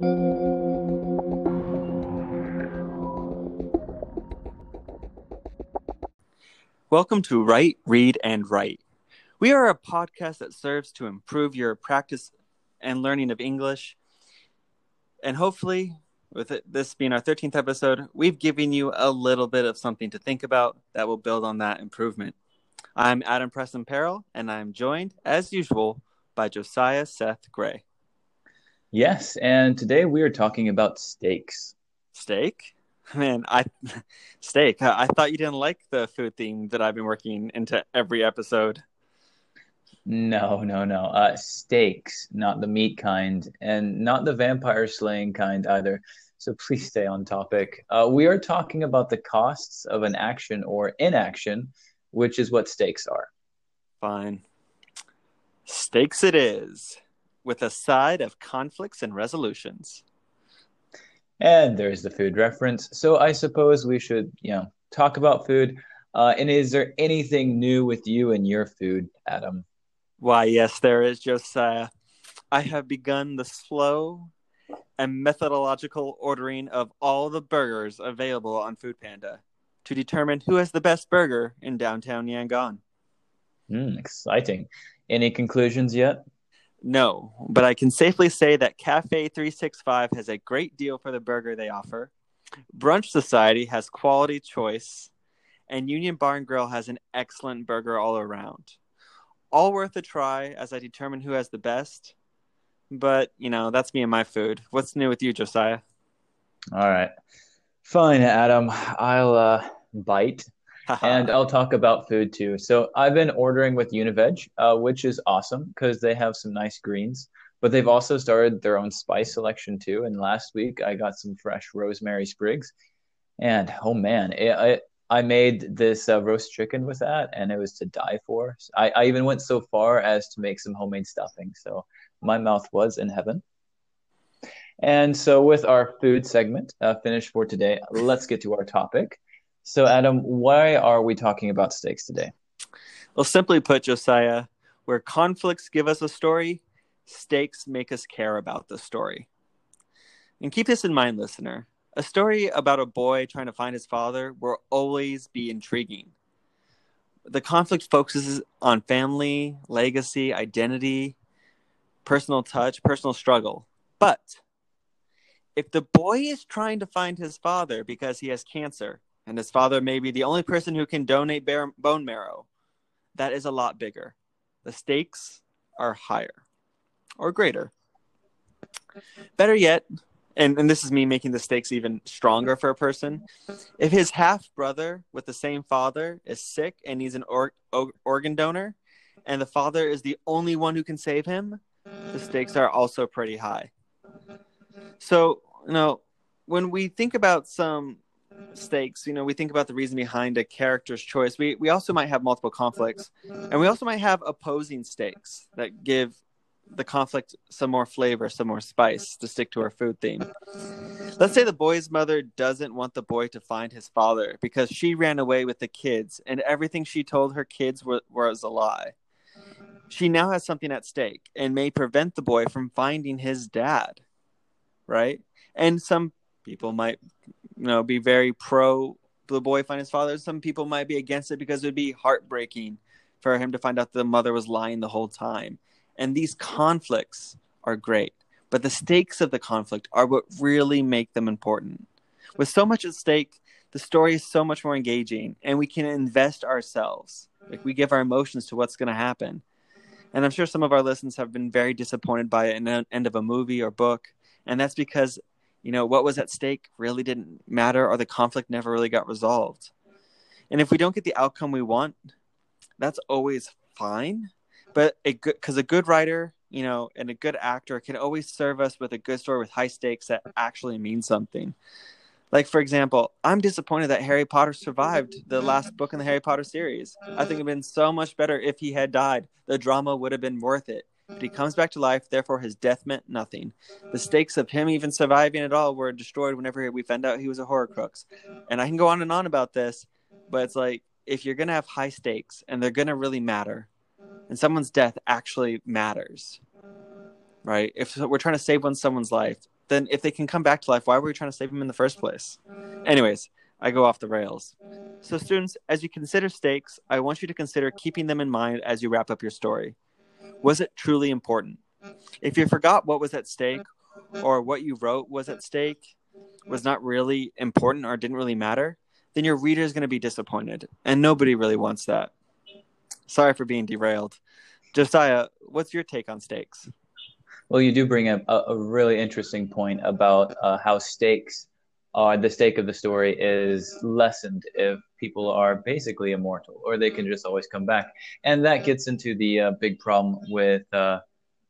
Welcome to Write, Read, and Write. We are a podcast that serves to improve your practice and learning of English. And hopefully, with it, this being our 13th episode, we've given you a little bit of something to think about that will build on that improvement. I'm Adam Preston Peril, and I'm joined, as usual, by Josiah Seth Gray. Yes, and today we are talking about steaks. Steak? Man, I steak. I thought you didn't like the food theme that I've been working into every episode. No, no, no. Uh, steaks, not the meat kind, and not the vampire slaying kind either. So please stay on topic. Uh, we are talking about the costs of an action or inaction, which is what steaks are. Fine. Steaks it is, with a side of conflicts and resolutions. And there's the food reference. So I suppose we should, you know, talk about food. Uh, and is there anything new with you and your food, Adam? Why, yes, there is, Josiah. I have begun the slow and methodological ordering of all the burgers available on Food Panda to determine who has the best burger in downtown Yangon. Mm, exciting. Any conclusions yet? No, but I can safely say that Cafe 365 has a great deal for the burger they offer. Brunch Society has quality choice, and Union Bar and Grill has an excellent burger all around. All worth a try as I determine who has the best. But, you know, that's me and my food. What's new with you, Josiah? All right. Fine, Adam. I'll uh, bite and I'll talk about food too. So I've been ordering with Univeg, uh, which is awesome because they have some nice greens, but they've also started their own spice selection too. And last week I got some fresh rosemary sprigs, and oh man, it, it, I made this uh, roast chicken with that, and it was to die for. I, I even went so far as to make some homemade stuffing. So my mouth was in heaven. And so, with our food segment uh, finished for today, let's get to our topic. So, Adam, why are we talking about stakes today? Well, simply put, Josiah, where conflicts give us a story, stakes make us care about the story. And keep this in mind, listener. A story about a boy trying to find his father will always be intriguing. The conflict focuses on family, legacy, identity, personal touch, personal struggle. But if the boy is trying to find his father because he has cancer, and his father may be the only person who can donate bare- bone marrow, that is a lot bigger. The stakes are higher or greater. Better yet, and, and this is me making the stakes even stronger for a person, if his half brother with the same father is sick and needs an or- organ donor, and the father is the only one who can save him, the stakes are also pretty high. So, you know, when we think about some stakes. You know we think about the reason behind a character's choice. We we also might have multiple conflicts and we also might have opposing stakes that give the conflict some more flavor some more spice to stick to our food theme. Let's say the boy's mother doesn't want the boy to find his father because she ran away with the kids and everything she told her kids was, was a lie. She now has something at stake and may prevent the boy from finding his dad right? And some people might you know be very pro the boy find his father. Some people might be against it because it would be heartbreaking for him to find out the mother was lying the whole time. And these conflicts are great, but the stakes of the conflict are what really make them important. With so much at stake, the story is so much more engaging and we can invest ourselves. Like we give our emotions to what's going to happen. And I'm sure some of our listeners have been very disappointed by an end of a movie or book. And that's because you know what was at stake really didn't matter or the conflict never really got resolved. And if we don't get the outcome we want that's always fine. But a good because a good writer you know and a good actor can always serve us with a good story with high stakes that actually mean something. Like for example i'm disappointed that harry potter survived the last book in the harry potter series. I think it'd been so much better if he had died. The drama would have been worth it but he comes back to life, therefore his death meant nothing. The stakes of him even surviving at all were destroyed whenever we found out he was a Horcrux. And I can go on and on about this, but it's like if you're gonna have high stakes and they're gonna really matter, and someone's death actually matters, right? If we're trying to save one someone's life, then if they can come back to life, why were we trying to save them in the first place? Anyways, I go off the rails. So, students, as you consider stakes, I want you to consider keeping them in mind as you wrap up your story. Was it truly important? If you forgot what was at stake or what you wrote was at stake, was not really important or didn't really matter, then your reader is going to be disappointed. And nobody really wants that. Sorry for being derailed. Josiah, what's your take on stakes? Well, you do bring up a, a really interesting point about uh, how stakes are the stake of the story is lessened if people are basically immortal, or they can just always come back, and that gets into the uh, big problem with uh,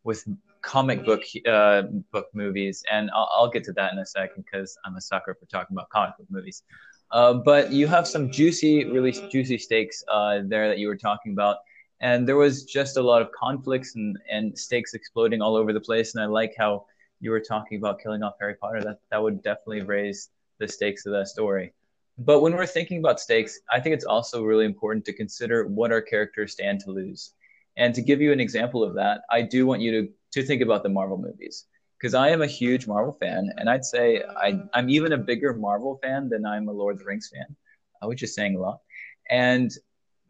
with comic book uh, book movies, and I'll, I'll, get to that in a second because I'm a sucker for talking about comic book movies. Uh, but you have some juicy, really juicy stakes uh, there that you were talking about and there was just a lot of conflicts and, and stakes exploding all over the place. And I like how you were talking about killing off Harry Potter. That that would definitely raise the stakes of that story. But when we're thinking about stakes, I think it's also really important to consider what our characters stand to lose. And to give you an example of that, I do want you to to think about the Marvel movies because I am a huge Marvel fan, and I'd say I, I'm even a bigger Marvel fan than I'm a Lord of the Rings fan, which is saying a lot. And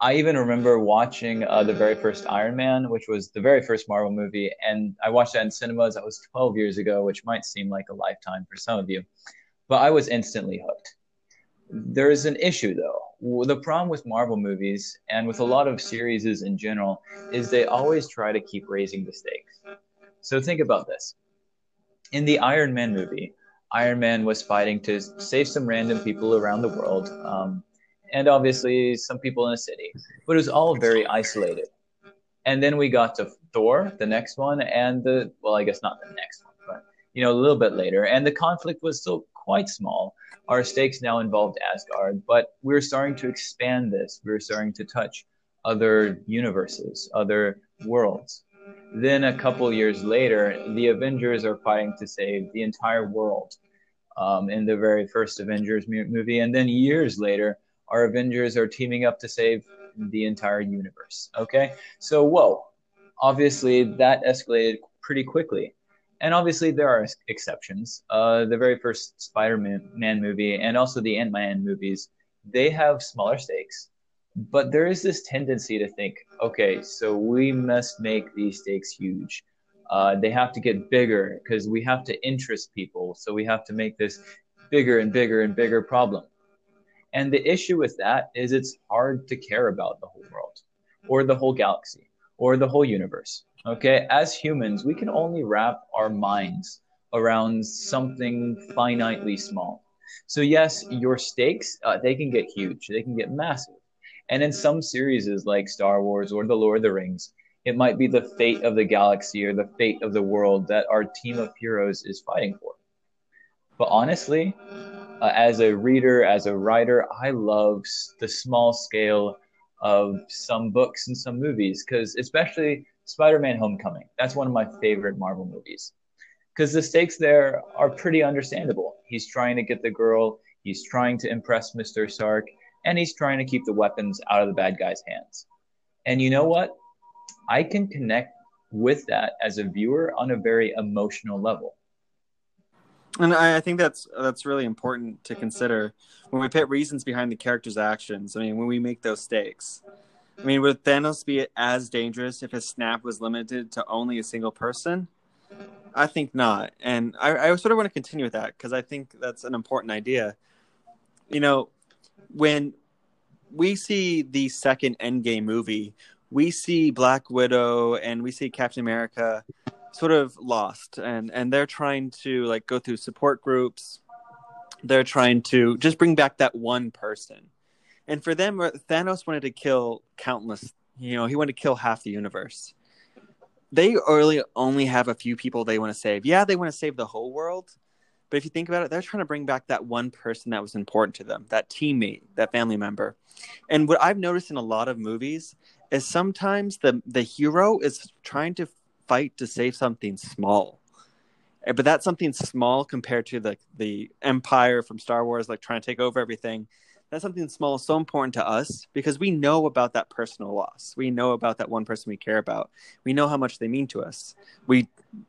I even remember watching uh, the very first Iron Man, which was the very first Marvel movie, and I watched that in cinemas. That was 12 years ago, which might seem like a lifetime for some of you, but I was instantly hooked. There is an issue though. The problem with Marvel movies and with a lot of series in general is they always try to keep raising the stakes. So think about this. In the Iron Man movie, Iron Man was fighting to save some random people around the world. Um, and obviously some people in a city, but it was all very isolated. And then we got to Thor, the next one, and the well, I guess not the next one, but you know, a little bit later, and the conflict was still quite small. Our stakes now involved Asgard, but we we're starting to expand this. We we're starting to touch other universes, other worlds. Then a couple years later, the Avengers are fighting to save the entire world um, in the very first Avengers movie, and then years later, our Avengers are teaming up to save the entire universe. Okay, so whoa, obviously that escalated pretty quickly. And obviously there are exceptions. Uh, the very first Spider-Man movie and also the Ant-Man movies, they have smaller stakes, but there is this tendency to think, okay, so we must make these stakes huge. Uh, they have to get bigger because we have to interest people. So we have to make this bigger and bigger and bigger problem. And the issue with that is it's hard to care about the whole world or the whole galaxy or the whole universe. Okay. As humans, we can only wrap our minds around something finitely small. So, yes, your stakes, uh, they can get huge, they can get massive. And in some series like Star Wars or The Lord of the Rings, it might be the fate of the galaxy or the fate of the world that our team of heroes is fighting for. But honestly, uh, as a reader, as a writer, I love the small scale of some books and some movies because especially Spider-Man: Homecoming. That's one of my favorite Marvel movies because the stakes there are pretty understandable. He's trying to get the girl, he's trying to impress Mr. Stark, and he's trying to keep the weapons out of the bad guy's hands. And you know what? I can connect with that as a viewer on a very emotional level and I, I, think that's that's really important to mm-hmm. consider when we put reasons behind the character's actions. I mean, when we make those stakes. I mean, mm-hmm. would Thanos be as dangerous if his snap was limited to only a single person? I think not, and I, I sort of want to continue with that because I think that's an important idea. You know, when we see the second Endgame movie, we see Black Widow and we see Captain America sort of lost and and they're trying to like go through support groups. They're trying to just bring back that one person. And for them uh, thanos wanted to kill countless you know he wanted to kill half the universe. They only only have a few people they want to save. Yeah they want to save the whole world but if you think about it they're trying to bring back that one person that was important to them that teammate that family member. And what i've noticed in a lot of movies is sometimes the the hero is trying to fight to save something small. Eh, but that's something small compared to the the Empire from Star Wars, like trying to take over everything. That's something small, so important to us because we know about that personal loss. We know about that one person we care about. We know how much they mean to us. We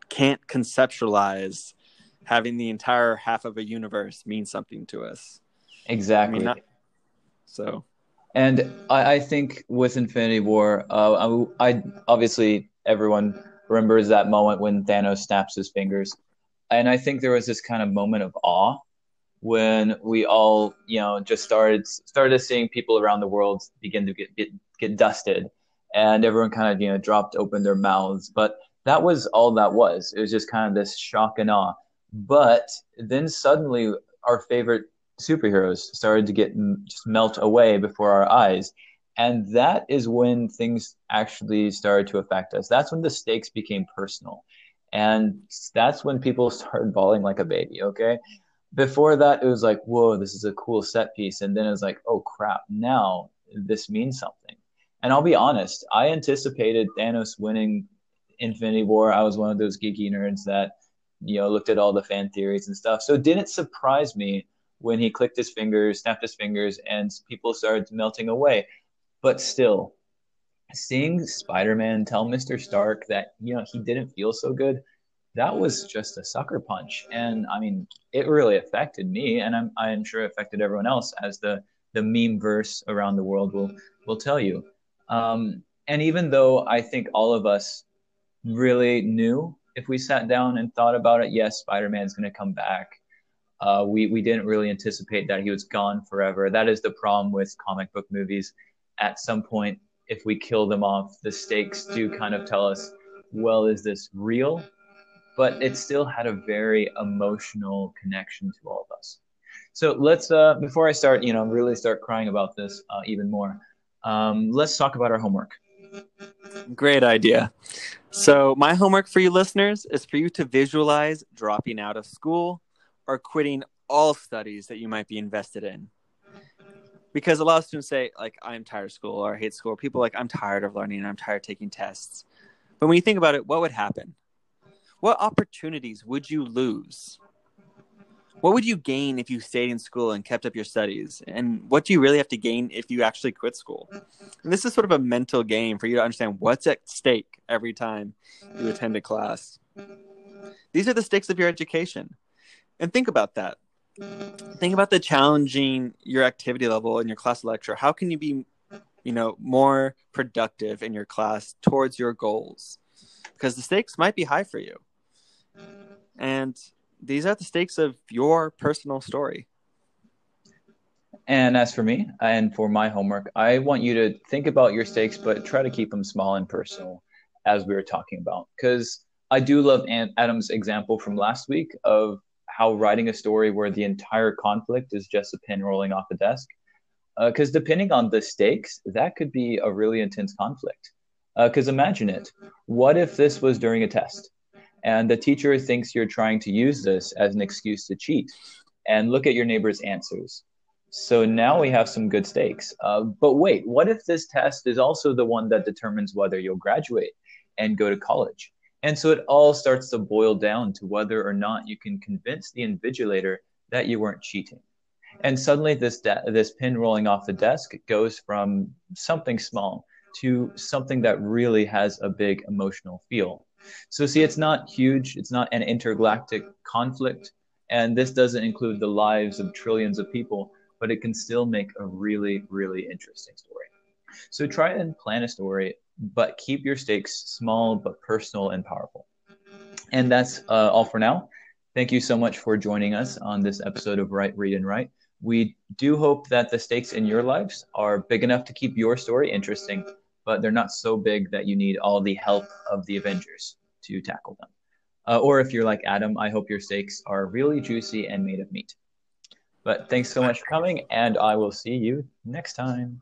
can't conceptualize having the entire half of a universe mean something to us. Exactly. I mean, not, so. And I, I, think with Infinity War, uh, I, I obviously everyone remembers that moment when Thanos snaps his fingers, and I think there was this kind of moment of awe when we all, you know, just started started seeing people around the world begin to get get, get dusted, and everyone kind of you know dropped open their mouths, but that was all that was. It was just kind of this shock and awe. But then suddenly, our favorite superheroes started to get just melt away before our eyes. And that is when things actually started to affect us. That's when the stakes became personal. And that's when people started bawling like a baby, okay? Before that, it was like, whoa, this is a cool set piece. And then it was like, oh crap, now this means something. And I'll be honest, I anticipated Thanos winning Infinity War. I was one of those geeky nerds that, you know, looked at all the fan theories and stuff. So it didn't surprise me when he clicked his fingers, snapped his fingers, and people started melting away. But still, seeing Spider-Man tell Mr. Stark that you know he didn't feel so good, that was just a sucker punch. And I mean, it really affected me, and I'm I'm sure it affected everyone else, as the the meme verse around the world will will tell you. Um, and even though I think all of us really knew if we sat down and thought about it, yes, Spider-Man's going to come back uh, we we didn't really anticipate that he was gone forever. That is the problem with comic book movies. At some point, if we kill them off, the stakes do kind of tell us, well, is this real? But it still had a very emotional connection to all of us. So let's uh, before I start, you know, really start crying about this uh, even more. Um, let's talk about our homework. Great idea. So, my homework for you listeners is for you to visualize dropping out of school or quitting all studies that you might be invested in. Because a lot of students say, like, I'm tired of school or I hate school. People like, I'm tired of learning and I'm tired of taking tests. But when you think about it, what would happen? What opportunities would you lose? What would you gain if you stayed in school and kept up your studies? And what do you really have to gain if you actually quit school? And this is sort of a mental game for you to understand what's at stake every time you attend a class. These are the stakes of your education and think about that think about the challenging your activity level in your class lecture. How can you be you know more productive in your class towards your goals? Because the stakes might be high for you. And these are the stakes of your personal story. And as for me and for my homework i want you to think about your stakes but try to keep them small and personal as we were talking about. Because i do love adam's example from last week of how writing a story where the entire conflict is just a pin rolling off a desk. Because uh, depending on the stakes, that could be a really intense conflict. Because uh, imagine it. What if this was during a test and the teacher thinks you're trying to use this as an excuse to cheat and look at your neighbor's answers? So now we have some good stakes. Uh, but wait, what if this test is also the one that determines whether you'll graduate and go to college? And so it all starts to boil down to whether or not you can convince the invigilator that you weren't cheating. And suddenly this de- this pin rolling off the desk goes from something small to something that really has a big emotional feel. So see, it's not huge. It's not an intergalactic conflict. And this doesn't include the lives of trillions of people, but it can still make a really, really interesting story. So try and plan a story but keep your stakes small but personal and powerful. And that's uh, all for now. Thank you so much for joining us on this episode of Write, Read, and Write. We do hope that the stakes in your lives are big enough to keep your story interesting, but they're not so big that you need all the help of the Avengers to tackle them. Uh, or if you're like Adam, I hope your stakes are really juicy and made of meat. But thanks so much for coming, and I will see you next time.